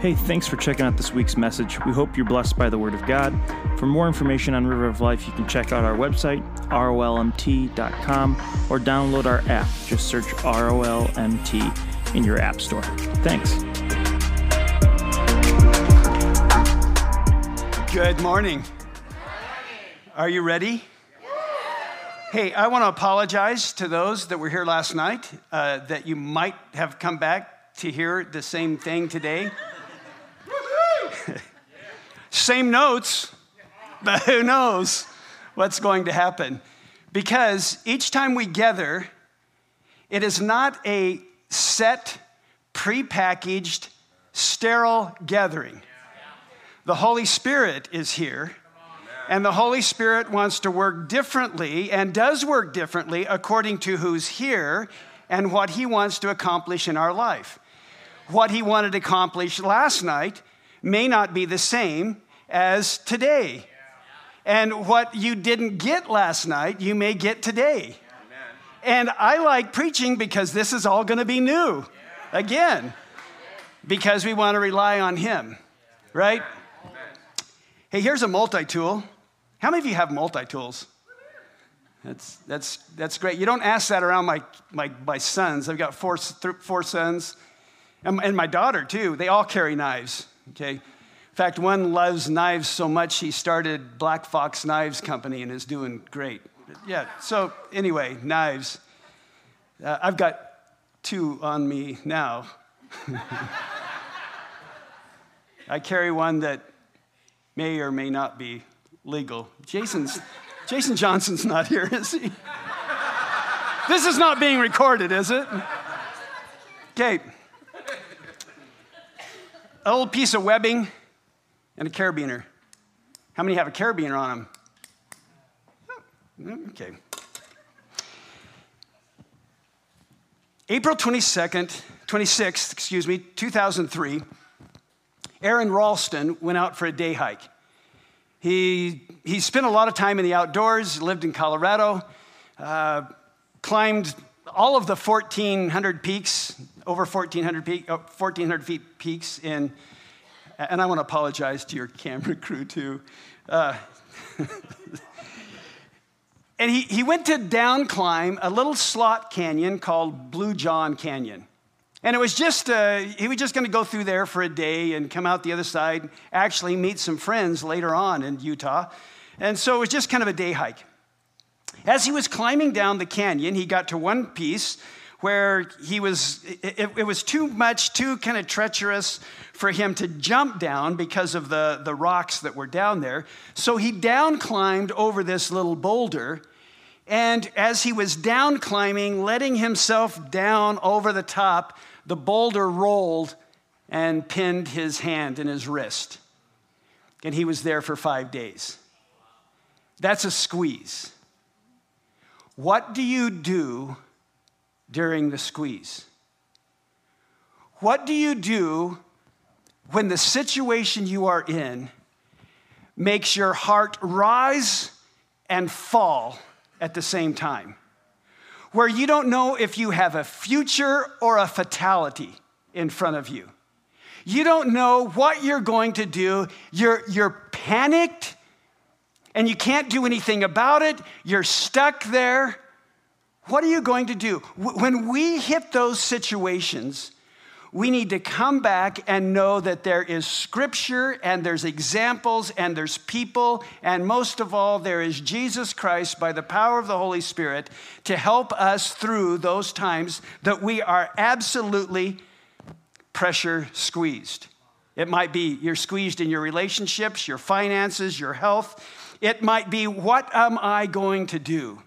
Hey, thanks for checking out this week's message. We hope you're blessed by the Word of God. For more information on River of Life, you can check out our website, rolmt.com, or download our app. Just search ROLMT in your App Store. Thanks. Good morning. Are you ready? Hey, I want to apologize to those that were here last night uh, that you might have come back to hear the same thing today. Same notes, but who knows what's going to happen? Because each time we gather, it is not a set, prepackaged, sterile gathering. The Holy Spirit is here, and the Holy Spirit wants to work differently and does work differently according to who's here and what He wants to accomplish in our life. What He wanted to accomplish last night may not be the same as today. And what you didn't get last night, you may get today. And I like preaching because this is all going to be new again, because we want to rely on Him, right? Hey, here's a multi tool. How many of you have multi tools? That's, that's, that's great. You don't ask that around my, my, my sons. I've got four, four sons, and, and my daughter, too. They all carry knives, okay? In fact, one loves knives so much he started Black Fox Knives Company and is doing great. Yeah, so anyway, knives. Uh, I've got two on me now. I carry one that may or may not be legal. Jason's, Jason Johnson's not here, is he? This is not being recorded, is it? Okay. An old piece of webbing and a carabiner. How many have a carabiner on them? Okay. April 22nd, 26th, excuse me, 2003, Aron Ralston went out for a day hike. He, he spent a lot of time in the outdoors, lived in Colorado, uh, climbed all of the 1,400 peaks, over 1,400, peak, 1,400 feet peaks in, and I want to apologize to your camera crew too. Uh, and he, he went to down climb a little slot canyon called Blue John Canyon. And it was just, uh, he was just going to go through there for a day and come out the other side, actually meet some friends later on in Utah. And so it was just kind of a day hike. As he was climbing down the canyon, he got to one piece where he was, it, it was too much, too kind of treacherous for him to jump down because of the, the rocks that were down there. So he down climbed over this little boulder. And as he was down climbing, letting himself down over the top, the boulder rolled and pinned his hand and his wrist. And he was there for five days. That's a squeeze. What do you do during the squeeze? What do you do when the situation you are in makes your heart rise and fall at the same time? Where you don't know if you have a future or a fatality in front of you. You don't know what you're going to do. You're, you're panicked and you can't do anything about it. You're stuck there. What are you going to do? When we hit those situations, we need to come back and know that there is scripture and there's examples and there's people, and most of all, there is Jesus Christ by the power of the Holy Spirit to help us through those times that we are absolutely pressure squeezed. It might be you're squeezed in your relationships, your finances, your health. It might be, what am I going to do?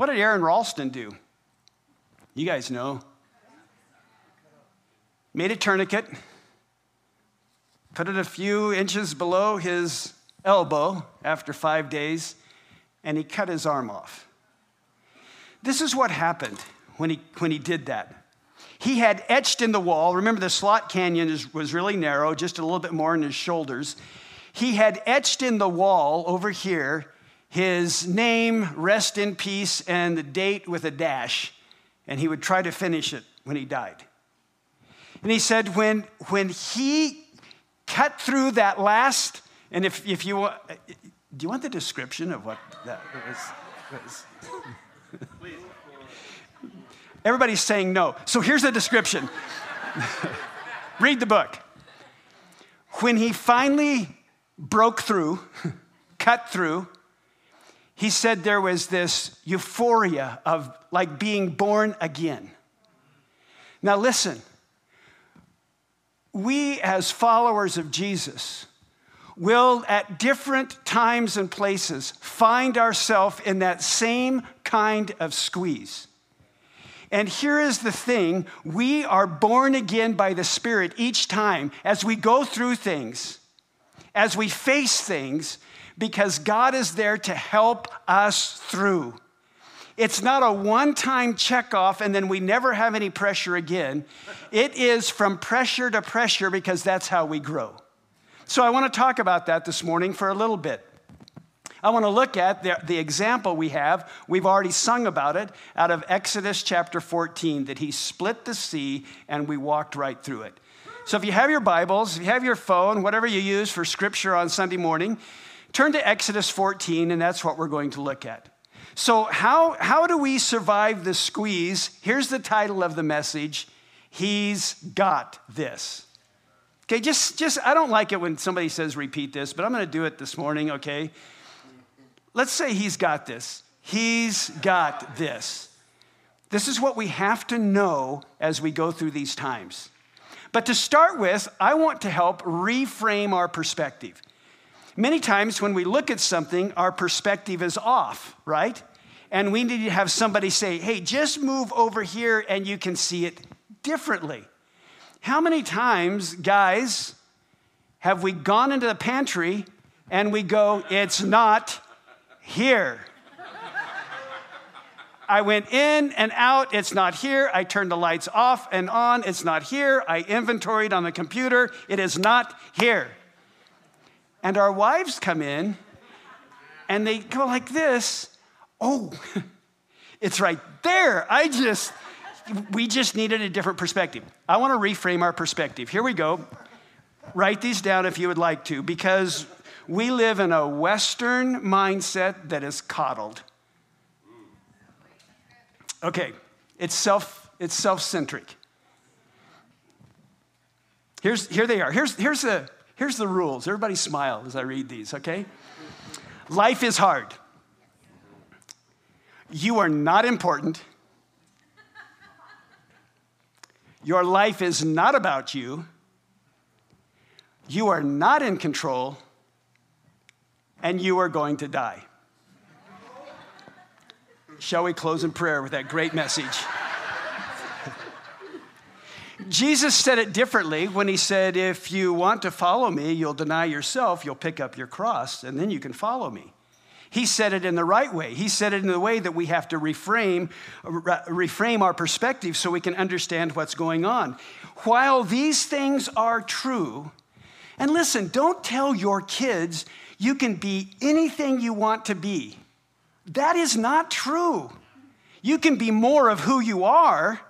What did Aron Ralston do? You guys know. Made a tourniquet, put it a few inches below his elbow after five days, and he cut his arm off. This is what happened when he, when he did that. He had etched in the wall, remember the slot canyon is, was really narrow, just a little bit more in his shoulders. He had etched in the wall over here his name, rest in peace, and the date with a dash, and he would try to finish it when he died. And he said, when, when he cut through that last, and if, if you want, do you want the description of what that was? was? Everybody's saying no. So here's the description. Read the book. When he finally broke through, cut through, he said there was this euphoria of like being born again. Now, listen, we as followers of Jesus will at different times and places find ourselves in that same kind of squeeze. And here is the thing we are born again by the Spirit each time as we go through things, as we face things, because God is there to help us through. It's not a one time check off and then we never have any pressure again. It is from pressure to pressure because that's how we grow. So I want to talk about that this morning for a little bit. I want to look at the, the, example we have. We've already sung about it out of Exodus chapter 14 that he split the sea and we walked right through it. So if you have your Bibles, if you have your phone, whatever you use for scripture on Sunday morning, turn to Exodus 14 and that's what we're going to look at. So, how, how do we survive the squeeze? Here's the title of the message He's Got This. Okay, just, just, I don't like it when somebody says repeat this, but I'm to do it this morning, okay? Let's say He's got this. He's got this. This is what we have to know as we go through these times. But to start with, I want to help reframe our perspective. Many times when we look at something, our perspective is off, right? And we need to have somebody say, hey, just move over here and you can see it differently. How many times, guys, have we gone into the pantry and we go, it's not here? I went in and out, it's not here. I turned the lights off and on, it's not here. I inventoried on the computer, it is not here. And our wives come in and they go like this Oh, it's right there. I just, we just needed a different perspective. I want to reframe our perspective. Here we go. Write these down if you would like to, because we live in a Western mindset that is coddled. Okay, it's self, it's self-centric. Here's, here they are. Here's, here's the, Here's the rules. Everybody smile as I read these, okay? Life is hard. You are not important. Your life is not about you. You are not in control. And you are going to die. Shall we close in prayer with that great message? Jesus said it differently when he said, If you want to follow me, you'll deny yourself, you'll pick up your cross, and then you can follow me. He said it in the right way. He said it in the way that we have to reframe, reframe our perspective so we can understand what's going on. While these things are true, and listen, don't tell your kids you can be anything you want to be. That is not true. You can be more of who you are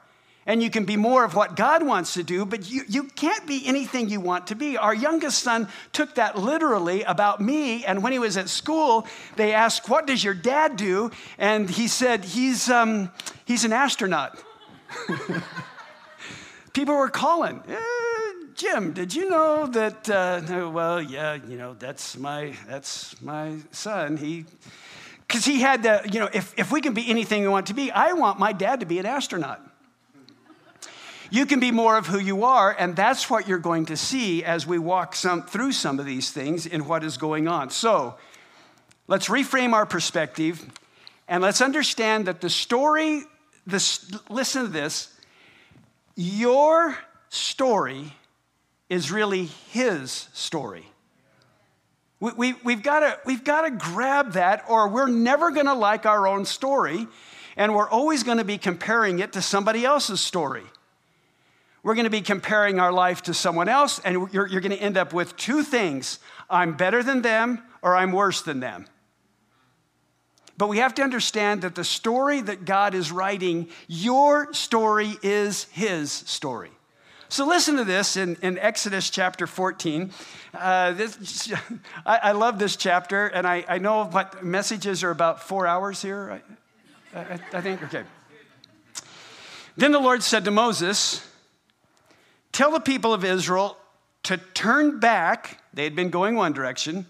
and you can be more of what God wants to do, but you, you can't be anything you want to be. Our youngest son took that literally about me, and when he was at school, they asked, What does your dad do? And he said, He's, um, he's an astronaut. People were calling. Eh, Jim, did you know that? Uh, well, yeah, you know that's my that's my son. He, because he had the, you know, if if we can be anything we want to be, I want my dad to be an astronaut. You can be more of who you are, and that's what you're going to see as we walk some, through some of these things in what is going on. So let's reframe our perspective and let's understand that the story, this, listen to this, your story is really his story. We, we, we've got we've to grab that, or we're never going to like our own story, and we're always going to be comparing it to somebody else's story we're going to be comparing our life to someone else, and you're, you're going to end up with two things I'm better than them, or I'm worse than them. But we have to understand that the story that God is writing, your story is His story. So listen to this in, in Exodus chapter 14. Uh, this, I, I, love this chapter, and I, I know what messages are about four hours here, I, I, I think. Okay. Then the Lord said to Moses, Tell the people of Israel to turn back. They had been going one direction.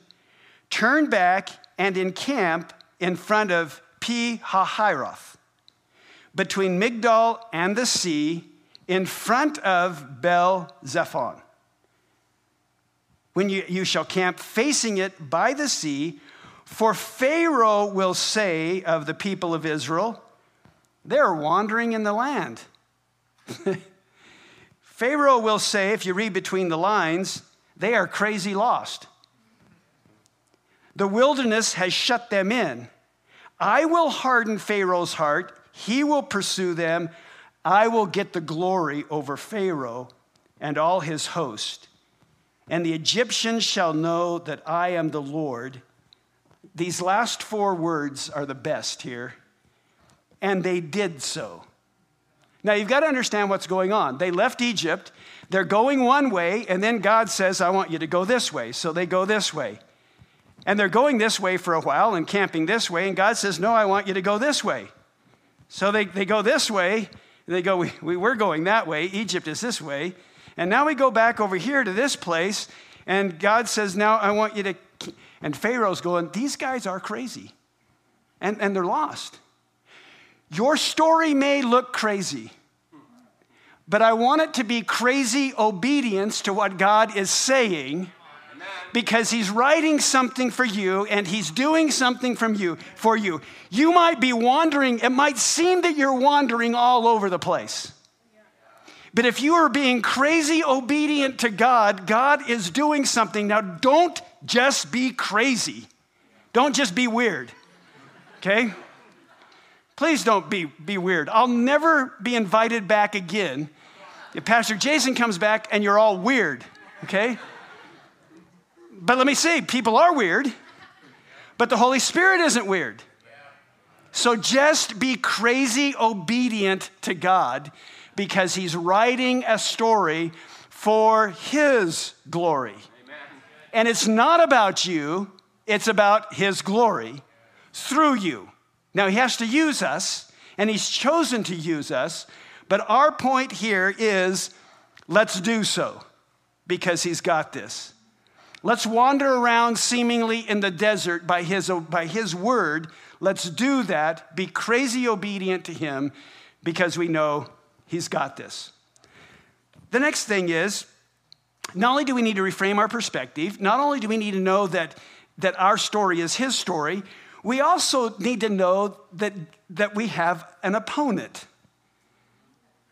Turn back and encamp in front of Pi Hahiroth, between Migdol and the sea, in front of Baal Zephon. When you, you shall camp facing it by the sea, for Pharaoh will say of the people of Israel, they're wandering in the land. Pharaoh will say, if you read between the lines, they are crazy lost. The wilderness has shut them in. I will harden Pharaoh's heart. He will pursue them. I will get the glory over Pharaoh and all his host. And the Egyptians shall know that I am the Lord. These last four words are the best here. And they did so. Now, you've got to understand what's going on. They left Egypt, they're going one way, and then God says, I want you to go this way. So they go this way. And they're going this way for a while and camping this way, and God says, No, I want you to go this way. So they, they go this way, and they go, we, we, We're going that way. Egypt is this way. And now we go back over here to this place, and God says, Now I want you to. And Pharaoh's going, These guys are crazy. And, and they're lost. Your story may look crazy, but I want it to be crazy obedience to what God is saying because he's writing something for you and he's doing something from you for you. You might be wandering, it might seem that you're wandering all over the place. But if you are being crazy obedient to God, God is doing something. Now, don't just be crazy. Don't just be weird. Okay? Please don't be, be weird. I'll never be invited back again if Pastor Jason comes back and you're all weird, okay? But let me see, people are weird, but the Holy Spirit isn't weird. So just be crazy obedient to God because He's writing a story for His glory. And it's not about you, it's about His glory through you. Now, he has to use us, and he's chosen to use us, but our point here is let's do so because he's got this. Let's wander around seemingly in the desert by his, by his word. Let's do that. Be crazy obedient to him because we know he's got this. The next thing is not only do we need to reframe our perspective, not only do we need to know that, that our story is his story, we also need to know that, that we have an opponent,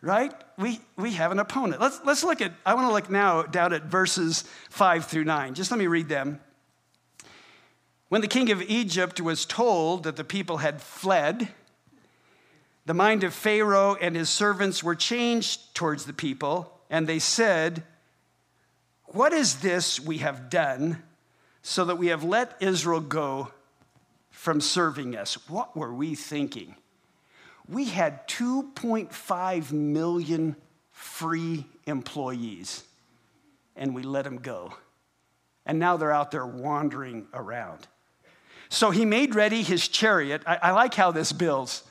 right? We, we have an opponent. Let's, let's look at, I want to look now down at verses 5 through 9. Just let me read them. When the king of Egypt was told that the people had fled, the mind of Pharaoh and his servants were changed towards the people, and they said, What is this we have done so that we have let Israel go from serving us. What were we thinking? We had 2.5 million free employees, and we let them go. And now they're out there wandering around. So he made ready his chariot. I, I like how this builds.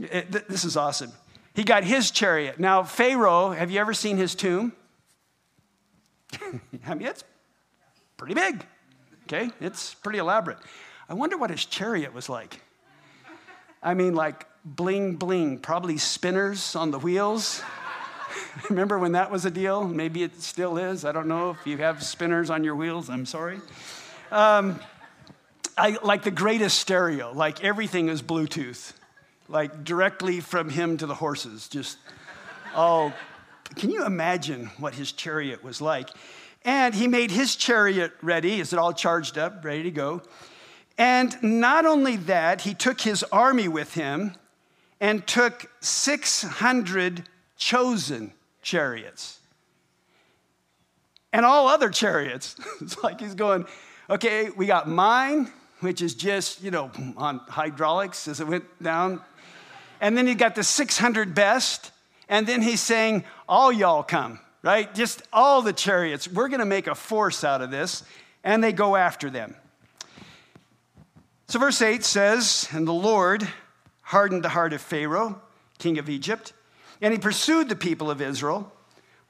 It, th- this is awesome. He got his chariot. Now, Pharaoh, have you ever seen his tomb? I mean, it's pretty big. Okay, it's pretty elaborate. I wonder what his chariot was like. I mean, like bling bling, probably spinners on the wheels. Remember when that was a deal? Maybe it still is. I don't know if you have spinners on your wheels. I'm sorry. Um, I like the greatest stereo. Like everything is Bluetooth, like directly from him to the horses. Just all. Can you imagine what his chariot was like? And he made his chariot ready. Is it all charged up, ready to go? And not only that, he took his army with him and took 600 chosen chariots and all other chariots. it's like he's going, okay, we got mine, which is just, you know, on hydraulics as it went down. And then he got the 600 best. And then he's saying, all y'all come. right? Just all the chariots. We're going to make a force out of this. And they go after them. So, verse 8 says, And the Lord hardened the heart of Pharaoh, king of Egypt, and he pursued the people of Israel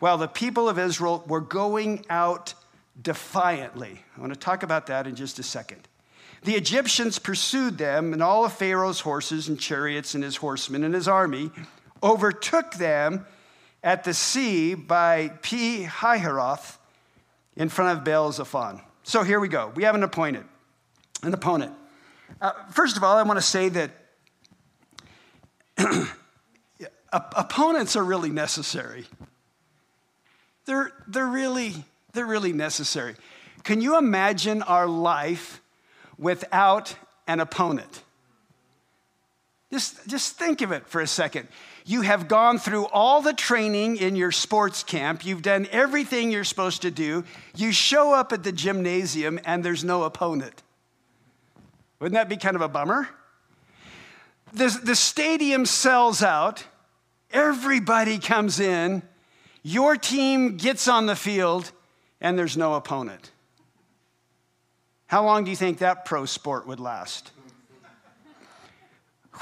while the people of Israel were going out defiantly. I want to talk about that in just a second. The Egyptians pursued them, and all of Pharaoh's horses and chariots and his horsemen and his army overtook them at the sea by Pi Hahiroth in front of Baal Zephon. So here we go. We have an opponent. An opponent. Uh, first of all, I want to say that opponents are really necessary. They're, they're, really, they're really necessary. Can you imagine our life without an opponent? Just, just think of it for a second. You have gone through all the training in your sports camp. You've done everything you're supposed to do. You show up at the gymnasium and there's no opponent. Wouldn't that be kind of a bummer? The, the stadium sells out, everybody comes in, your team gets on the field, and there's no opponent. How long do you think that pro sport would last?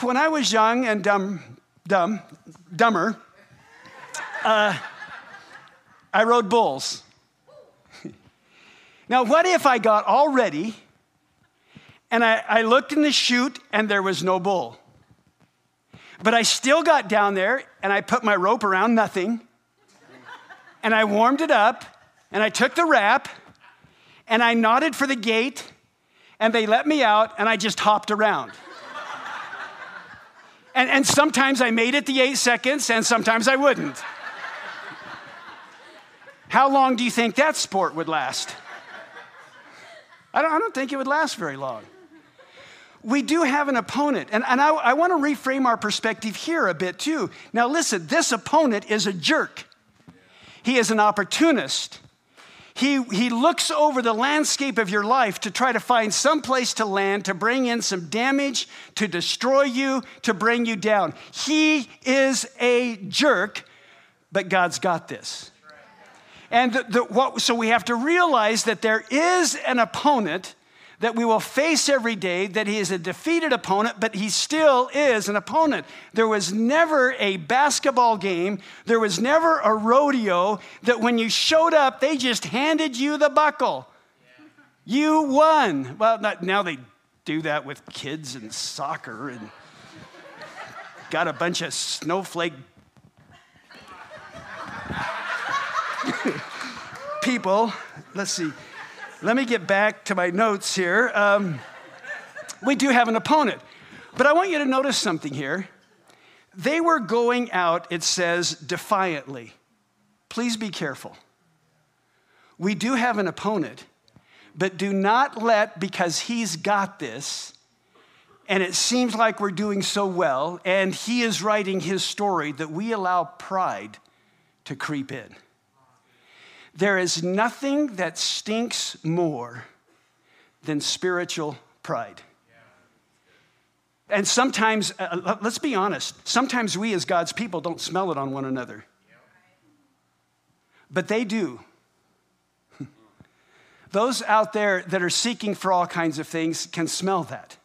When I was young and dumb, dumb, dumber, uh, I rode bulls. now, what if I got all ready and I, I looked in the chute and there was no bull? But I still got down there and I put my rope around nothing and I warmed it up and I took the wrap and I nodded for the gate and they let me out and I just hopped around. and, and sometimes I made it the eight seconds and sometimes I wouldn't. How long do you think that sport would last? I don't, I don't think it would last very long we do have an opponent. And, and I, I want to reframe our perspective here a bit too. Now, listen, this opponent is a jerk, he is an opportunist. He, he looks over the landscape of your life to try to find some place to land, to bring in some damage, to destroy you, to bring you down. He is a jerk, but God's got this. And the, the, what, so we have to realize that there is an opponent that we will face every day, that he is a defeated opponent, but he still is an opponent. There was never a basketball game, there was never a rodeo that when you showed up, they just handed you the buckle. You won. Well, not, now they do that with kids and soccer and got a bunch of snowflake people. Let's see. Let me get back to my notes here. Um, we do have an opponent. But I want you to notice something here. They were going out, it says, defiantly. Please be careful. We do have an opponent, but do not let, because he's got this, and it seems like we're doing so well, and he is writing his story, that we allow pride to creep in. There is nothing that stinks more than spiritual pride. And sometimes, uh, uh, let's be honest, sometimes we as God's people don't smell it on one another. But they do. Those out there that are seeking for all kinds of things can smell that.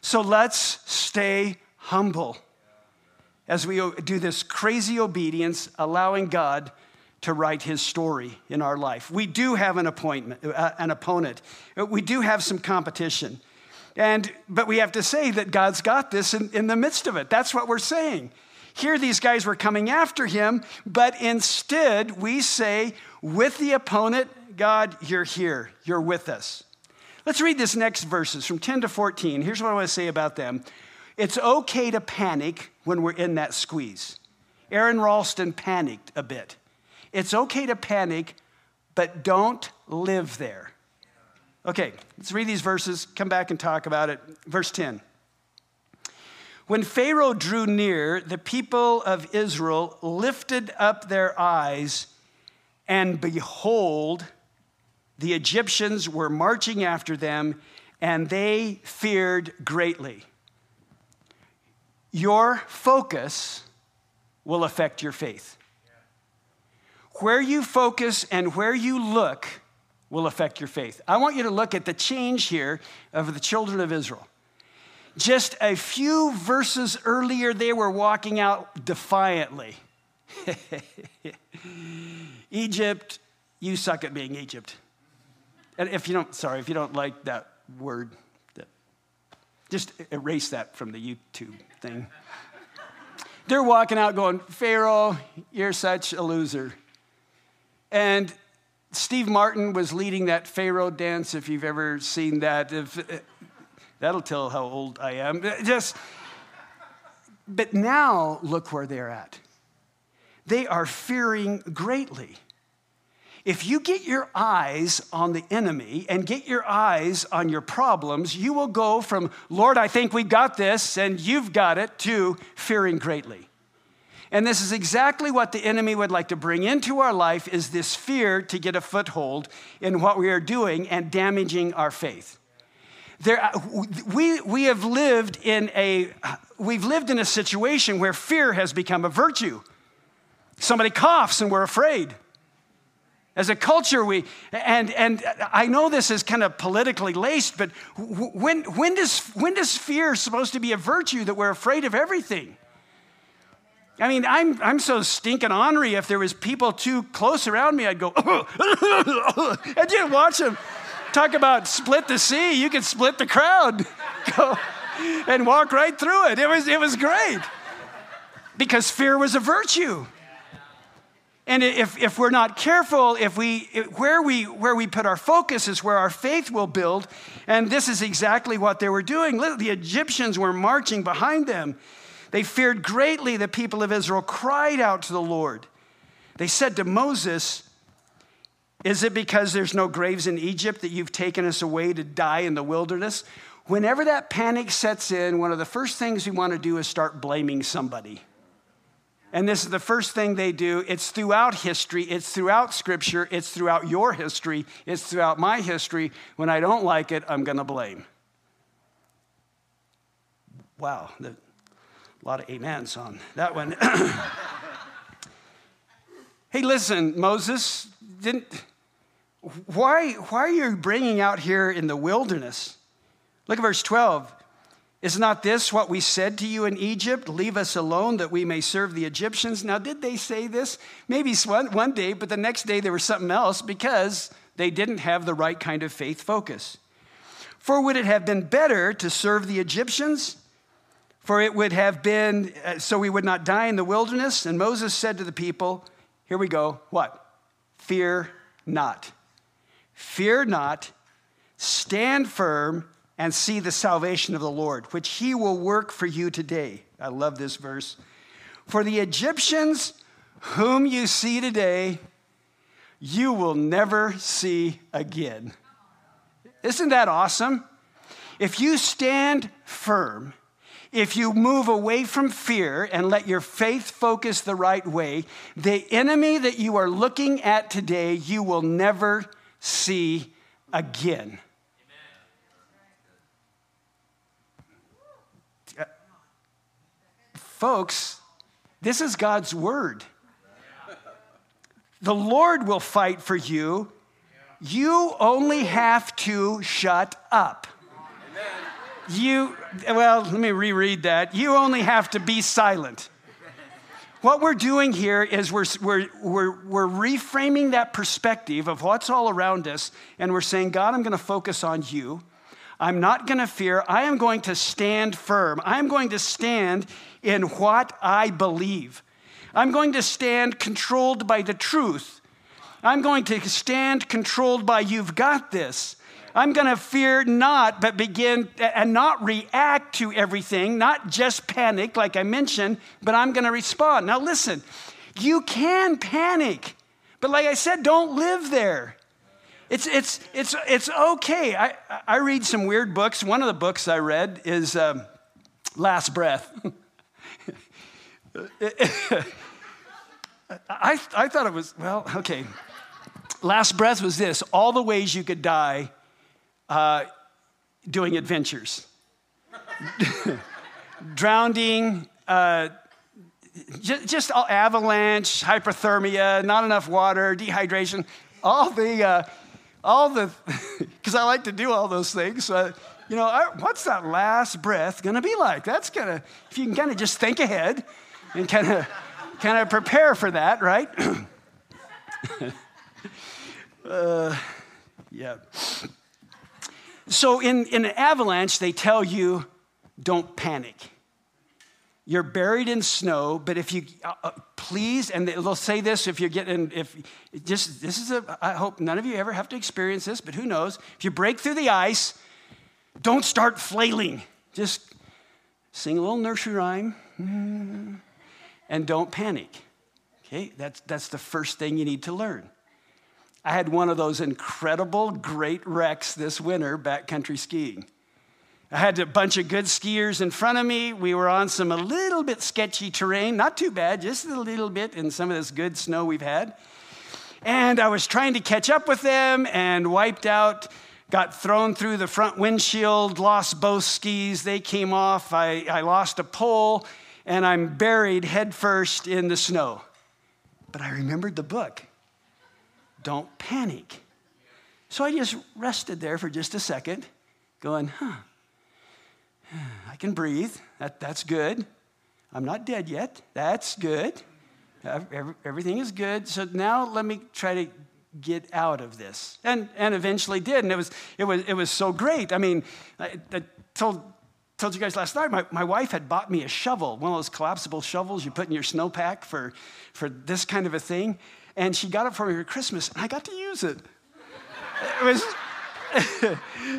So let's stay humble as we do this crazy obedience, allowing God to write his story in our life. We do have an appointment, uh, an opponent. We do have some competition. And, but we have to say that God's got this in, in the midst of it. That's what we're saying. Here, these guys were coming after him, but instead, we say, with the opponent, God, you're here, you're with us. Let's read this next verses from 10 to 14. Here's what I want to say about them. It's okay to panic when we're in that squeeze. Aron Ralston panicked a bit. It's okay to panic, but don't live there. Okay, let's read these verses, come back and talk about it. Verse 10. When Pharaoh drew near, the people of Israel lifted up their eyes, and behold, the Egyptians were marching after them, and they feared greatly. Your focus will affect your faith. Where you focus and where you look will affect your faith. I want you to look at the change here of the children of Israel. Just a few verses earlier, they were walking out defiantly. Egypt, you suck at being Egypt. And if you don't, sorry, if you don't like that word, just erase that from the YouTube thing. They're walking out going, Pharaoh, you're such a loser. And Steve Martin was leading that Pharaoh dance, if you've ever seen that. If, uh, that'll tell how old I am. Uh, just, but now look where they're at. They are fearing greatly. If you get your eyes on the enemy and get your eyes on your problems, you will go from, Lord, I think we got this, and you've got it, to fearing greatly. And this is exactly what the enemy would like to bring into our life is this fear to get a foothold in what we are doing and damaging our faith. There, uh, we, we have lived in a, we've lived in a situation where fear has become a virtue. Somebody coughs and we're afraid. As a culture, we, and, and I know this is kind of politically laced, but when, when, does, when does fear supposed to be a virtue that we're afraid of everything? I mean, I'm, I'm so stinking ornery. If there was people too close around me, I'd go, I didn't watch them. Talk about split the sea. You could split the crowd go, and walk right through it. It was, it was great because fear was a virtue. And if, if we're not careful, if we, where, we, where we put our focus is where our faith will build. And this is exactly what they were doing. The Egyptians were marching behind them. They feared greatly. The people of Israel cried out to the Lord. They said to Moses, Is it because there's no graves in Egypt that you've taken us away to die in the wilderness? Whenever that panic sets in, one of the first things we want to do is start blaming somebody. And this is the first thing they do. It's throughout history, it's throughout scripture, it's throughout your history, it's throughout my history. When I don't like it, I'm going to blame. Wow, the, a lot of amens on that one. hey, listen, Moses, didn't, why, why are you bringing out here in the wilderness? Look at verse 12. Is not this what we said to you in Egypt? Leave us alone that we may serve the Egyptians. Now, did they say this? Maybe one, one day, but the next day there was something else because they didn't have the right kind of faith focus. For would it have been better to serve the Egyptians? For it would have been uh, so we would not die in the wilderness. And Moses said to the people, Here we go, what? Fear not. Fear not. Stand firm and see the salvation of the Lord, which he will work for you today. I love this verse. For the Egyptians whom you see today, you will never see again. Isn't that awesome? If you stand firm, if you move away from fear and let your faith focus the right way, the enemy that you are looking at today, you will never see again. Folks, this is God's word. The Lord will fight for you. You only have to shut up. You, well, let me reread that. You only have to be silent. What we're doing here is we're, we're, we're, we're reframing that perspective of what's all around us, and we're saying, God, I'm going to focus on you. I'm not going to fear. I am going to stand firm. I'm going to stand in what I believe. I'm going to stand controlled by the truth. I'm going to stand controlled by you've got this. I'm going to fear not, but begin and not react to everything, not just panic, like I mentioned, but I'm going to respond. Now, listen, you can panic, but like I said, don't live there. It's, it's, it's, it's okay. I, I read some weird books. One of the books I read is um, Last Breath. I, I thought it was, well, okay. Last Breath was this all the ways you could die uh, doing adventures. Drowning, uh, just, just avalanche, hypothermia, not enough water, dehydration, all the, uh, all the, because I like to do all those things. Uh, you know, what's that last breath to be like? That's to, if you can kind of just think ahead and kind of, kind of prepare for that, right? uh, yeah. So in, in an avalanche, they tell you don't panic. You're buried in snow, but if you uh, uh please, and they'll say this if you're getting, if just this is a, I hope none of you ever have to experience this, but who knows? If you break through the ice, don't start flailing. Just sing a little nursery rhyme and don't panic. Okay, that's, that's the first thing you need to learn. I had one of those incredible great wrecks this winter backcountry skiing. I had a bunch of good skiers in front of me. We were on some a little bit sketchy terrain, not too bad, just a little bit in some of this good snow we've had. And I was trying to catch up with them and wiped out, got thrown through the front windshield, lost both skis. They came off. I, I lost a pole, and I'm buried headfirst in the snow. But I remembered the book don't panic. So I just rested there for just a second, going, huh, I can breathe. That, that's good. I'm not dead yet. That's good. Everything is good. So now let me try to get out of this. And, and eventually did. And it was, it, was, it was so great. I mean, I, I told, told you guys last night, my, my wife had bought me a shovel, one of those collapsible shovels you put in your snowpack for, for this kind of a thing and she got it for me for Christmas, and I got to use it. It was,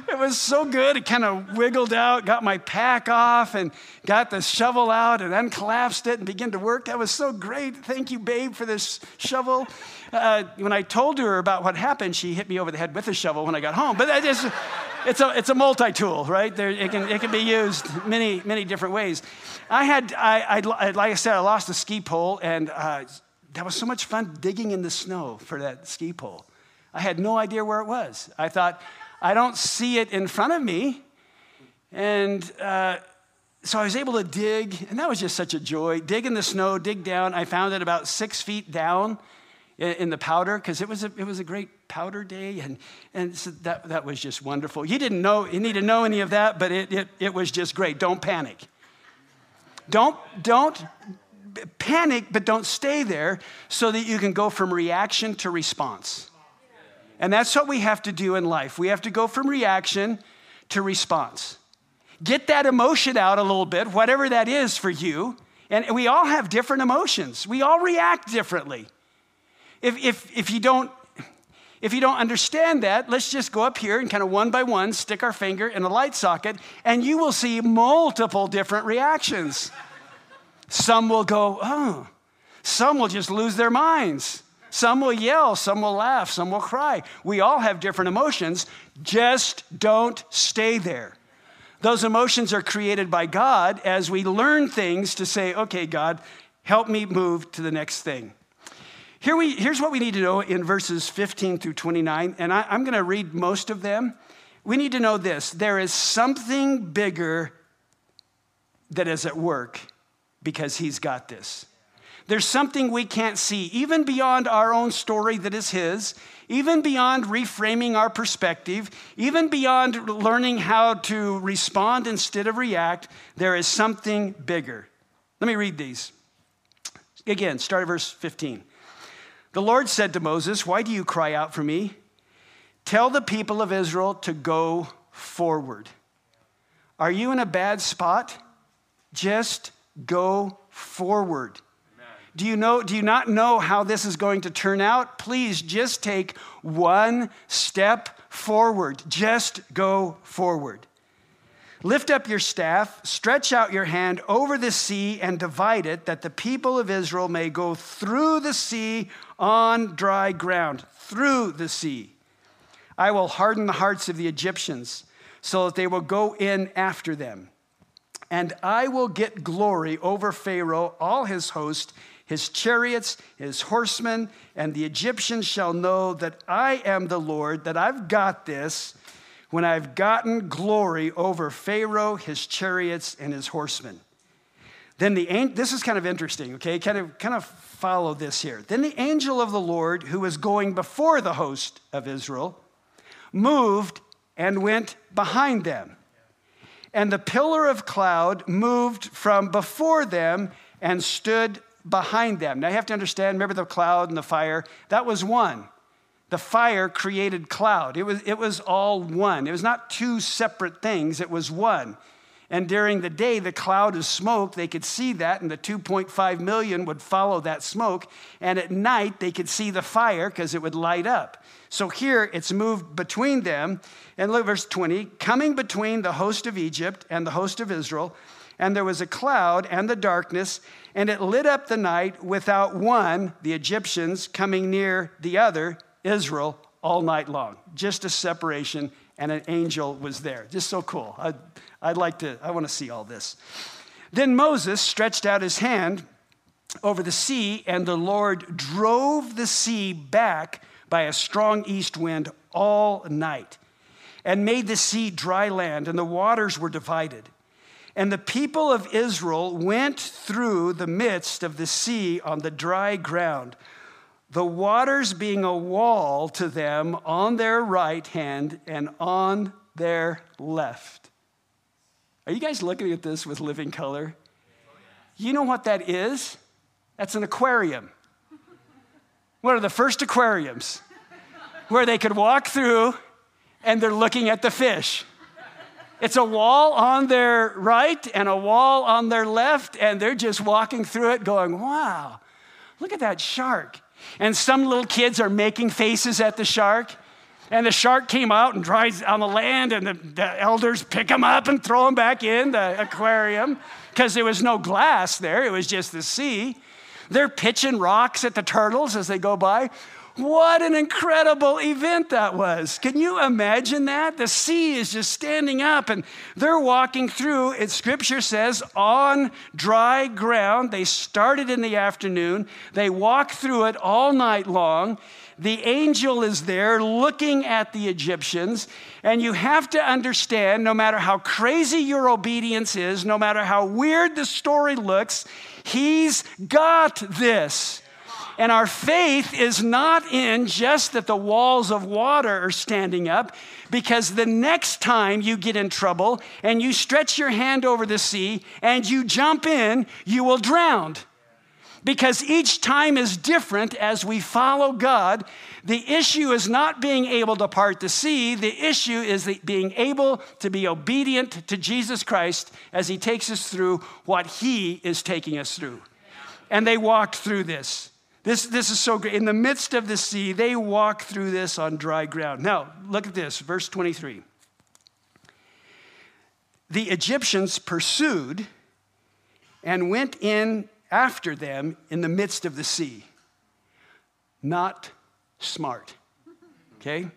it was so good. It kind of wiggled out, got my pack off, and got the shovel out, and uncollapsed it and began to work. That was so great. Thank you, babe, for this shovel. Uh, when I told her about what happened, she hit me over the head with a shovel when I got home. But it's a, it's a multi-tool, right? There, it, can, it can be used many, many different ways. I had, I, I, like I said, I lost a ski pole, and uh, that was so much fun digging in the snow for that ski pole. I had no idea where it was. I thought, I don't see it in front of me. And uh, so I was able to dig, and that was just such a joy. Dig in the snow, dig down. I found it about six feet down in, the powder because it, was a, it was a great powder day. And, and so that, that was just wonderful. You didn't know, you need to know any of that, but it, it, it was just great. Don't panic. Don't, don't panic, but don't stay there so that you can go from reaction to response. And that's what we have to do in life. We have to go from reaction to response. Get that emotion out a little bit, whatever that is for you. And we all have different emotions, we all react differently. If, if, if, you don't, if you don't understand that, let's just go up here and kind of one by one stick our finger in a light socket, and you will see multiple different reactions. Some will go, oh. Some will just lose their minds. Some will yell, some will laugh, some will cry. We all have different emotions. Just don't stay there. Those emotions are created by God as we learn things to say, okay, God, help me move to the next thing. Here we, here's what we need to know in verses 15 through 29, and I, I'm going to read most of them. We need to know this there is something bigger that is at work because He's got this. There's something we can't see, even beyond our own story that is His, even beyond reframing our perspective, even beyond learning how to respond instead of react. There is something bigger. Let me read these. Again, start at verse 15. The Lord said to Moses, Why do you cry out for me? Tell the people of Israel to go forward. Are you in a bad spot? Just go forward. Do you know do you not know how this is going to turn out? Please just take one step forward. Just go forward. Lift up your staff, stretch out your hand over the sea and divide it that the people of Israel may go through the sea on dry ground, through the sea. I will harden the hearts of the Egyptians so that they will go in after them and I will get glory over Pharaoh, all his host, his chariots, his horsemen, and the Egyptians shall know that I am the Lord, that I've got this when I've gotten glory over Pharaoh, his chariots, and his horsemen. Then the this is kind of interesting, okay? Kind of kind of follow this here. Then the angel of the Lord, who was going before the host of Israel, moved and went behind them. And the pillar of cloud moved from before them and stood behind them. Now you have to understand, remember the cloud and the fire? That was one. The fire created cloud. It was, it was all one. It was not two separate things, it was one. And during the day, the cloud of smoke, they could see that, and the 2.5 million would follow that smoke. And at night, they could see the fire because it would light up. So here it's moved between them. And look, verse 20 coming between the host of Egypt and the host of Israel. And there was a cloud and the darkness, and it lit up the night without one, the Egyptians, coming near the other, Israel, all night long. Just a separation, and an angel was there. Just so cool. I, I'd like to, I want to see all this. Then Moses stretched out his hand over the sea, and the Lord drove the sea back by a strong east wind all night and made the sea dry land, and the waters were divided. And the people of Israel went through the midst of the sea on the dry ground, the waters being a wall to them on their right hand and on their left. Are you guys looking at this with living color? You know what that is? That's an aquarium. One of the first aquariums where they could walk through and they're looking at the fish. It's a wall on their right and a wall on their left, and they're just walking through it going, wow, look at that shark. And some little kids are making faces at the shark. And the shark came out and dries on the land, and the, the elders pick him up and throw him back in the aquarium because there was no glass there, it was just the sea. They're pitching rocks at the turtles as they go by. What an incredible event that was. Can you imagine that? The sea is just standing up and they're walking through, it scripture says, on dry ground. They started in the afternoon, they walked through it all night long. The angel is there looking at the Egyptians. And you have to understand no matter how crazy your obedience is, no matter how weird the story looks, he's got this. And our faith is not in just that the walls of water are standing up, because the next time you get in trouble and you stretch your hand over the sea and you jump in, you will drown because each time is different as we follow God. The issue is not being able to part the sea, the issue is being able to be obedient to Jesus Christ as He takes us through what He is taking us through. And they walked through this. This, this is so great. In the midst of the sea, they walk through this on dry ground. Now, look at this, verse 23. The Egyptians pursued and went in after them in the midst of the sea. Not smart. Okay?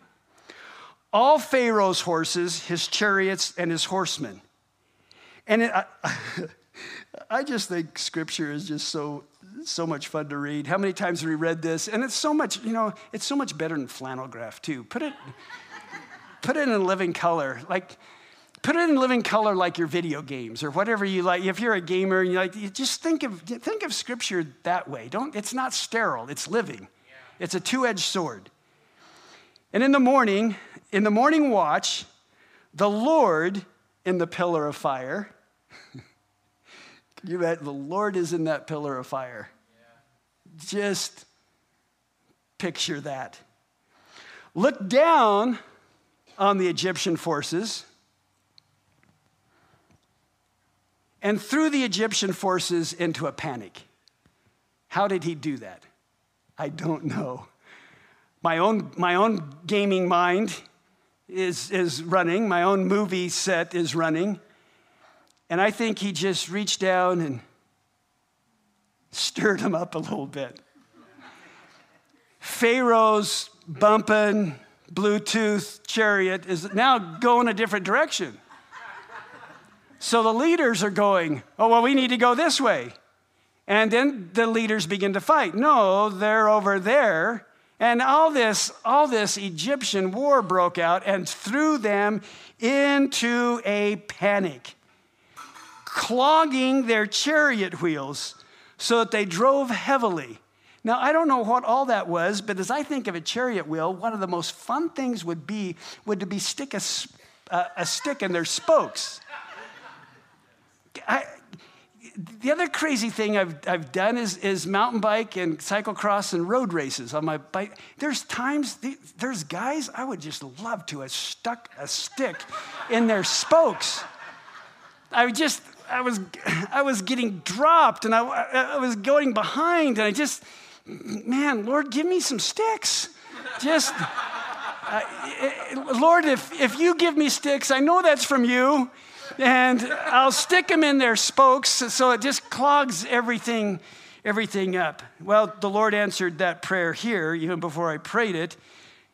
All Pharaoh's horses, his chariots, and his horsemen. And it, I, I just think scripture is just so so much fun to read. How many times have we read this? And it's so much, you know, it's so much better than flannel graph too. Put it, put it in living color. Like Put it in living color like your video games or whatever you like. If you're a gamer and you like, you just think of, think of scripture that way. Don't, it's not sterile, it's living. Yeah. It's a two edged sword. And in the morning, in the morning watch, the Lord in the pillar of fire. you bet the Lord is in that pillar of fire. Yeah. Just picture that. Look down on the Egyptian forces and threw the Egyptian forces into a panic. How did he do that? I don't know. My own, my own gaming mind is, is running, my own movie set is running. And I think he just reached down and stirred them up a little bit. Pharaoh's bumping Bluetooth chariot is now going a different direction. So the leaders are going, oh, well, we need to go this way. And then the leaders begin to fight. No, they're over there. And all this, all this Egyptian war broke out and threw them into a panic. clogging their chariot wheels so that they drove heavily. Now, I don't know what all that was, but as I think of a chariot wheel, one of the most fun things would be would to be stick a, a, a stick in their spokes. I, the other crazy thing I've, I've done is, is mountain bike and cyclocross and road races on my bike. There's times, there's guys I would just love to have stuck a stick in their spokes. I just, I was, I was getting dropped and I, I was going behind and I just, man, Lord, give me some sticks. Just, uh, Lord, if, if you give me sticks, I know that's from you and I'll stick them in their spokes so it just clogs everything, everything up. Well, the Lord answered that prayer here even before I prayed it,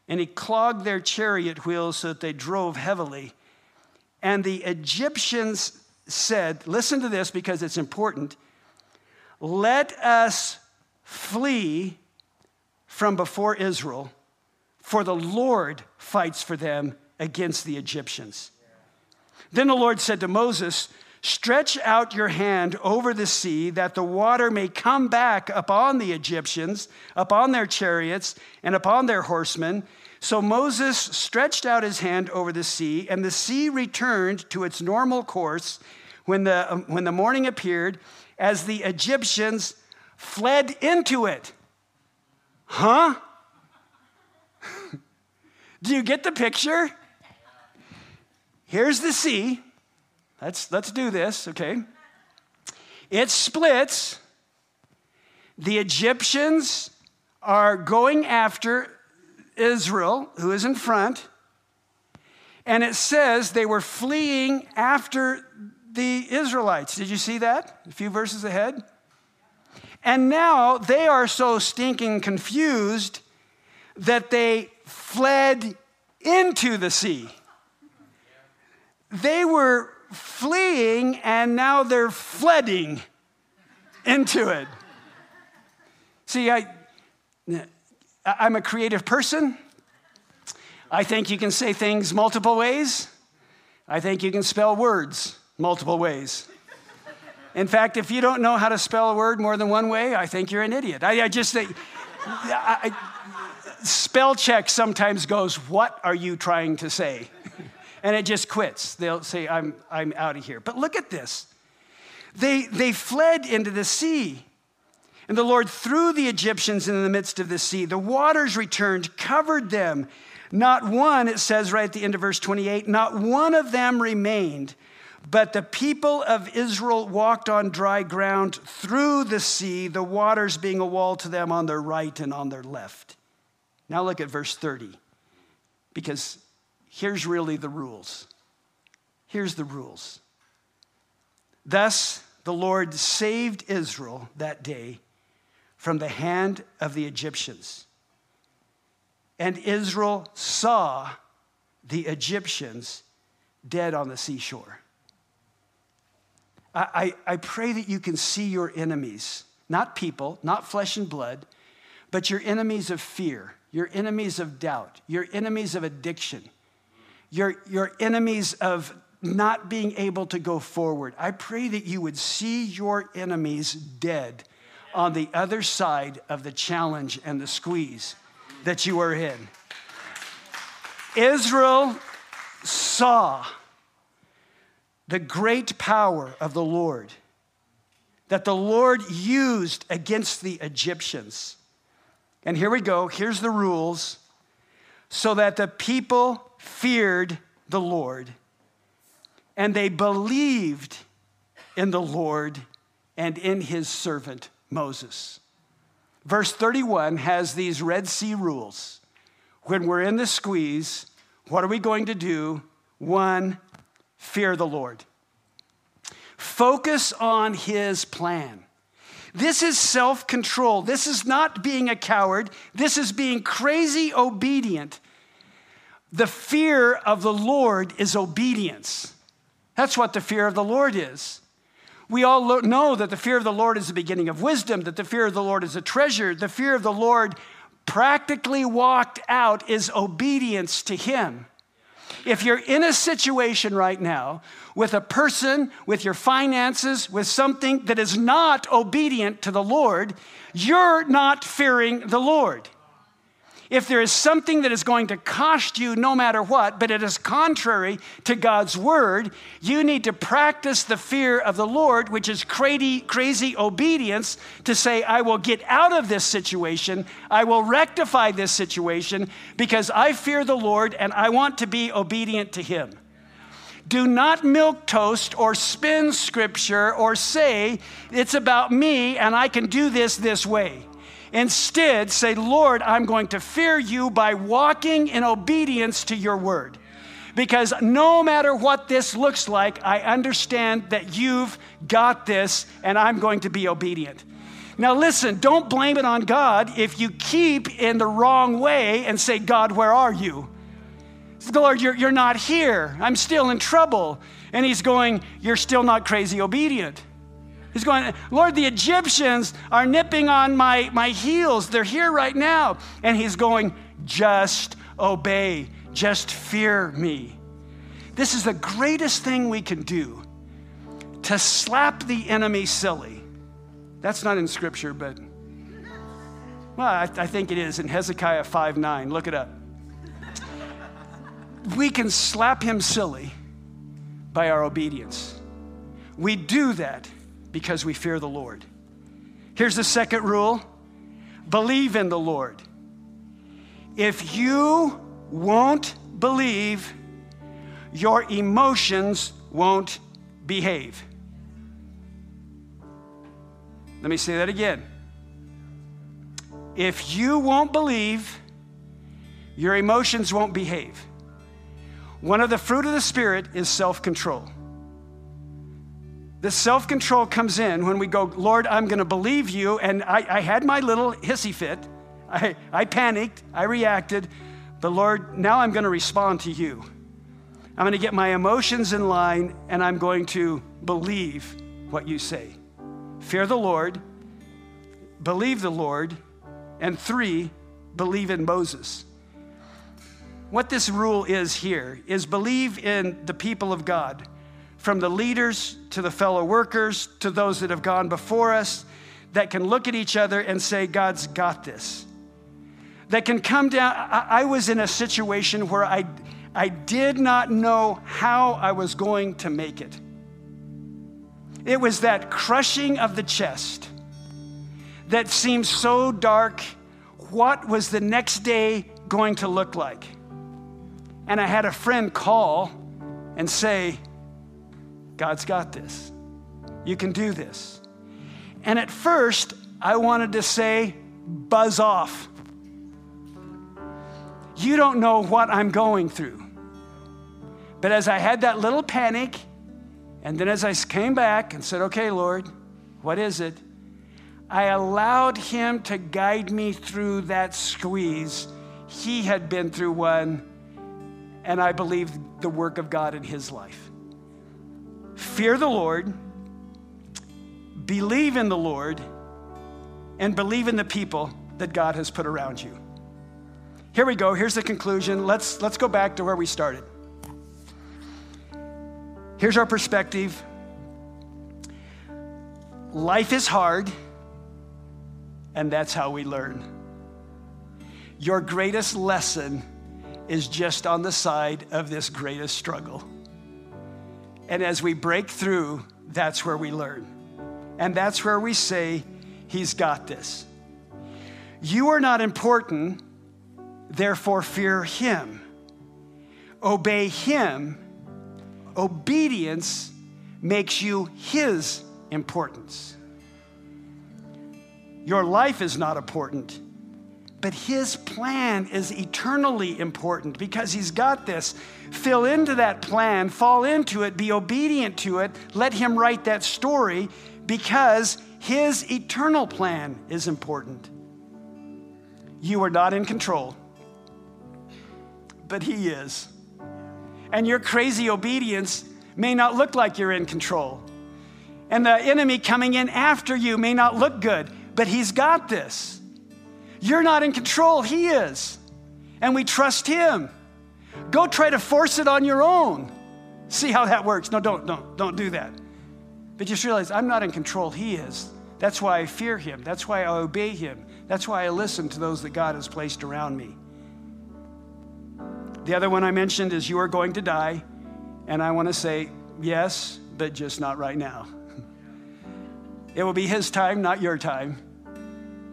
and He clogged their chariot wheels so that they drove heavily. And the Egyptians said, Listen to this because it's important. Let us flee from before Israel, for the Lord fights for them against the Egyptians. Then the Lord said to Moses, Stretch out your hand over the sea that the water may come back upon the Egyptians, upon their chariots, and upon their horsemen. So Moses stretched out his hand over the sea, and the sea returned to its normal course when the, um, when the morning appeared, as the Egyptians fled into it. Huh? Do you get the picture? Here's the sea. Let's, let's do this, okay? It splits. The Egyptians are going after Israel, who is in front. And it says they were fleeing after the Israelites. Did you see that? A few verses ahead. And now they are so stinking confused that they fled into the sea. They were fleeing and now they're flooding into it. See, I, I'm a creative person. I think you can say things multiple ways. I think you can spell words multiple ways. In fact, if you don't know how to spell a word more than one way, I think you're an idiot. I, I just think I, spell check sometimes goes, What are you trying to say? And it just quits. They'll say, I'm, I'm out of here. But look at this. They, they fled into the sea. And the Lord threw the Egyptians in the midst of the sea. The waters returned, covered them. Not one, it says right at the end of verse 28, not one of them remained. But the people of Israel walked on dry ground through the sea, the waters being a wall to them on their right and on their left. Now look at verse 30, because here's really the rules. Here's the rules. Thus, the Lord saved Israel that day from the hand of the Egyptians. And Israel saw the Egyptians dead on the seashore. I, I, I, pray that you can see your enemies, not people, not flesh and blood, but your enemies of fear, your enemies of doubt, your enemies of addiction, your, your enemies of not being able to go forward. I pray that you would see your enemies dead on the other side of the challenge and the squeeze that you are in. Israel saw the great power of the Lord that the Lord used against the Egyptians. And here we go. Here's the rules. So that the people feared the Lord, and they believed in the Lord and in his servant Moses. Verse 31 has these Red Sea rules. When we're in the squeeze, what are we going to do? One, fear the Lord. Focus on his plan. This is self control. This is not being a coward. This is being crazy obedient the fear of the Lord is obedience. That's what the fear of the Lord is. We all know that the fear of the Lord is the beginning of wisdom, that the fear of the Lord is a treasure. The fear of the Lord, practically walked out, is obedience to Him. if you're in a situation right now with a person, with your finances, with something that is not obedient to the Lord, you're not fearing the Lord. If there is something that is going to cost you no matter what, but it is contrary to God's word, you need to practice the fear of the Lord, which is crazy, crazy obedience to say, I will get out of this situation, I will rectify this situation because I fear the Lord and I want to be obedient to Him. Do not milk toast or spin scripture or say, it's about me and I can do this this way. Instead, say, Lord, I'm going to fear you by walking in obedience to your word. Because no matter what this looks like, I understand that you've got this and I'm going to be obedient. Now, listen, don't blame it on God if you keep in the wrong way and say, God, where are you? Lord, you're, you're not here. I'm still in trouble. And He's going, You're still not crazy obedient. He's going, Lord, the Egyptians are nipping on my, my heels. They're here right now. And he's going, just obey, just fear me. This is the greatest thing we can do to slap the enemy silly. That's not in scripture, but well, I, I think it is in Hezekiah 5 9. Look it up. We can slap him silly by our obedience. We do that because we fear the Lord. Here's the second rule believe in the Lord. If you won't believe, your emotions won't behave. Let me say that again. If you won't believe, your emotions won't behave. One of the fruit of the Spirit is self control. The self control comes in when we go, Lord, I'm going to believe you. And I, I, had my little hissy fit. I, I panicked. I reacted. But Lord, now I'm going to respond to you. I'm going to get my emotions in line and I'm going to believe what you say. Fear the Lord, believe the Lord, and three, believe in Moses. What this rule is here is believe in the people of God from the leaders to the fellow workers to those that have gone before us that can look at each other and say, God's got this. That can come down. I, I was in a situation where I, I did not know how I was going to make it. It was that crushing of the chest that seemed so dark. What was the next day going to look like? And I had a friend call and say, God's got this. You can do this. And at first, I wanted to say, buzz off. You don't know what I'm going through. But as I had that little panic, and then as I came back and said, okay, Lord, what is it? I allowed Him to guide me through that squeeze. He had been through one, and I believed the work of God in His life. Fear the Lord, believe in the Lord, and believe in the people that God has put around you. Here we go. Here's the conclusion. Let's, let's go back to where we started. Here's our perspective life is hard, and that's how we learn. Your greatest lesson is just on the side of this greatest struggle. And as we break through, that's where we learn. And that's where we say, He's got this. You are not important, therefore fear Him. Obey Him. Obedience makes you His importance. Your life is not important but his plan is eternally important because he's got this. Fill into that plan, fall into it, be obedient to it. Let him write that story because his eternal plan is important. You are not in control, but he is. And your crazy obedience may not look like you're in control. And the enemy coming in after you may not look good, but he's got this. You're not in control, He is. And we trust Him. go try to force it on your own. See how that works. No, don't, don't, don't do that. But just realize I'm not in control, He is. That's why I fear Him. That's why I obey Him. That's why I listen to those that God has placed around me. The other one I mentioned is You are going to die. And I want to say, Yes, but just not right now. It will be His time, not your time.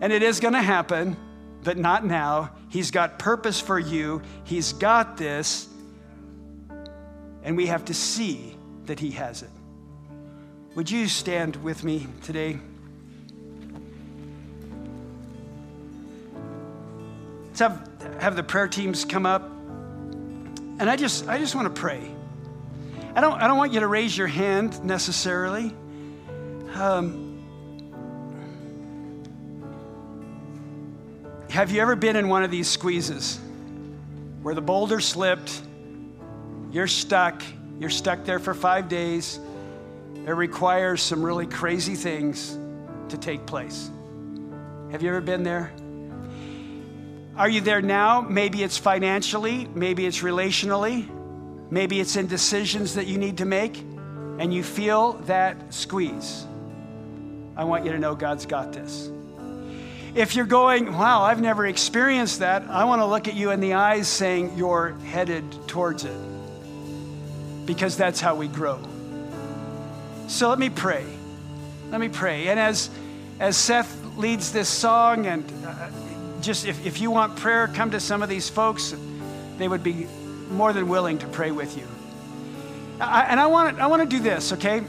And it is going to happen, but not now. He's got purpose for you, He's got this. And we have to see that He has it. Would you stand with me today? Let's have, have the prayer teams come up. And I just, I just want to pray. I don't, I don't want you to raise your hand necessarily. Um, have you ever been in one of these squeezes where the boulder slipped, you're stuck, you're stuck there for five days? It requires some really crazy things to take place. Have you ever been there? Are you there now? Maybe it's financially, maybe it's relationally, maybe it's in decisions that you need to make, and you feel that squeeze. I want you to know God's got this. If you're going, wow, I've never experienced that, I want to look at you in the eyes saying you're headed towards it. Because that's how we grow. So let me pray. Let me pray. And as, as Seth leads this song, and uh, just if, if you want prayer, come to some of these folks. They would be more than willing to pray with you. I, and I want to, I want to do this, okay?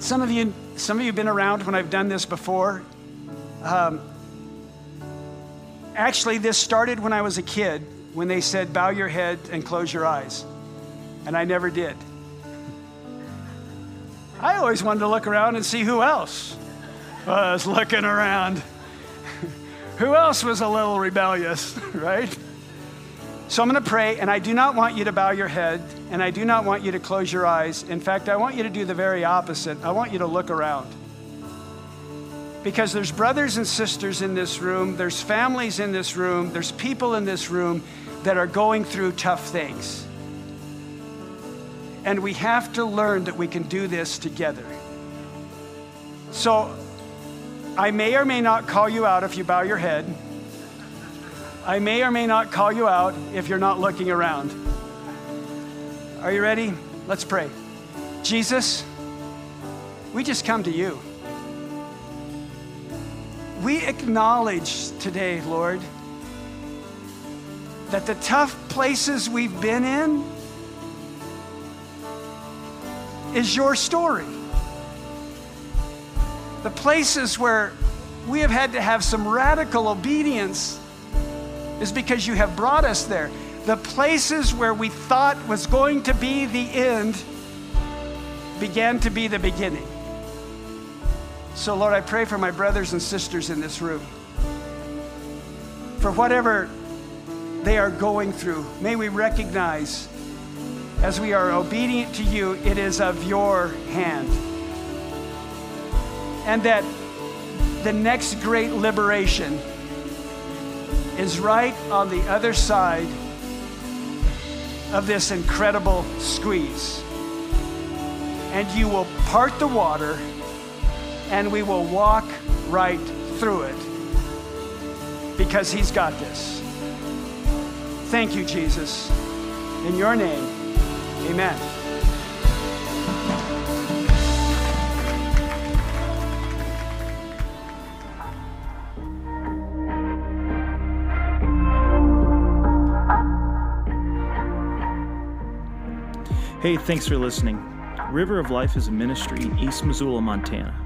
Some of you, some of you have been around when I've done this before. Um, actually, this started when I was a kid when they said, bow your head and close your eyes. And I never did. I always wanted to look around and see who else was looking around. who else was a little rebellious, right? So I'm going to pray, and I do not want you to bow your head, and I do not want you to close your eyes. In fact, I want you to do the very opposite. I want you to look around. Because there's brothers and sisters in this room, there's families in this room, there's people in this room that are going through tough things. And we have to learn that we can do this together. So I may or may not call you out if you bow your head. I may or may not call you out if you're not looking around. Are you ready? Let's pray. Jesus, we just come to you. We acknowledge today, Lord, that the tough places we've been in, is your story. The places where we have had to have some radical obedience is because you have brought us there. The places where we thought was going to be the end began to be the beginning. So, Lord, I pray for my brothers and sisters in this room. For whatever they are going through, may we recognize as we are obedient to you, it is of your hand. And that the next great liberation is right on the other side of this incredible squeeze. And you will part the water, and we will walk right through it because He's got this. Thank you, Jesus. In your name. Amen. Hey, thanks for listening. River of Life is a ministry in East Missoula, Montana.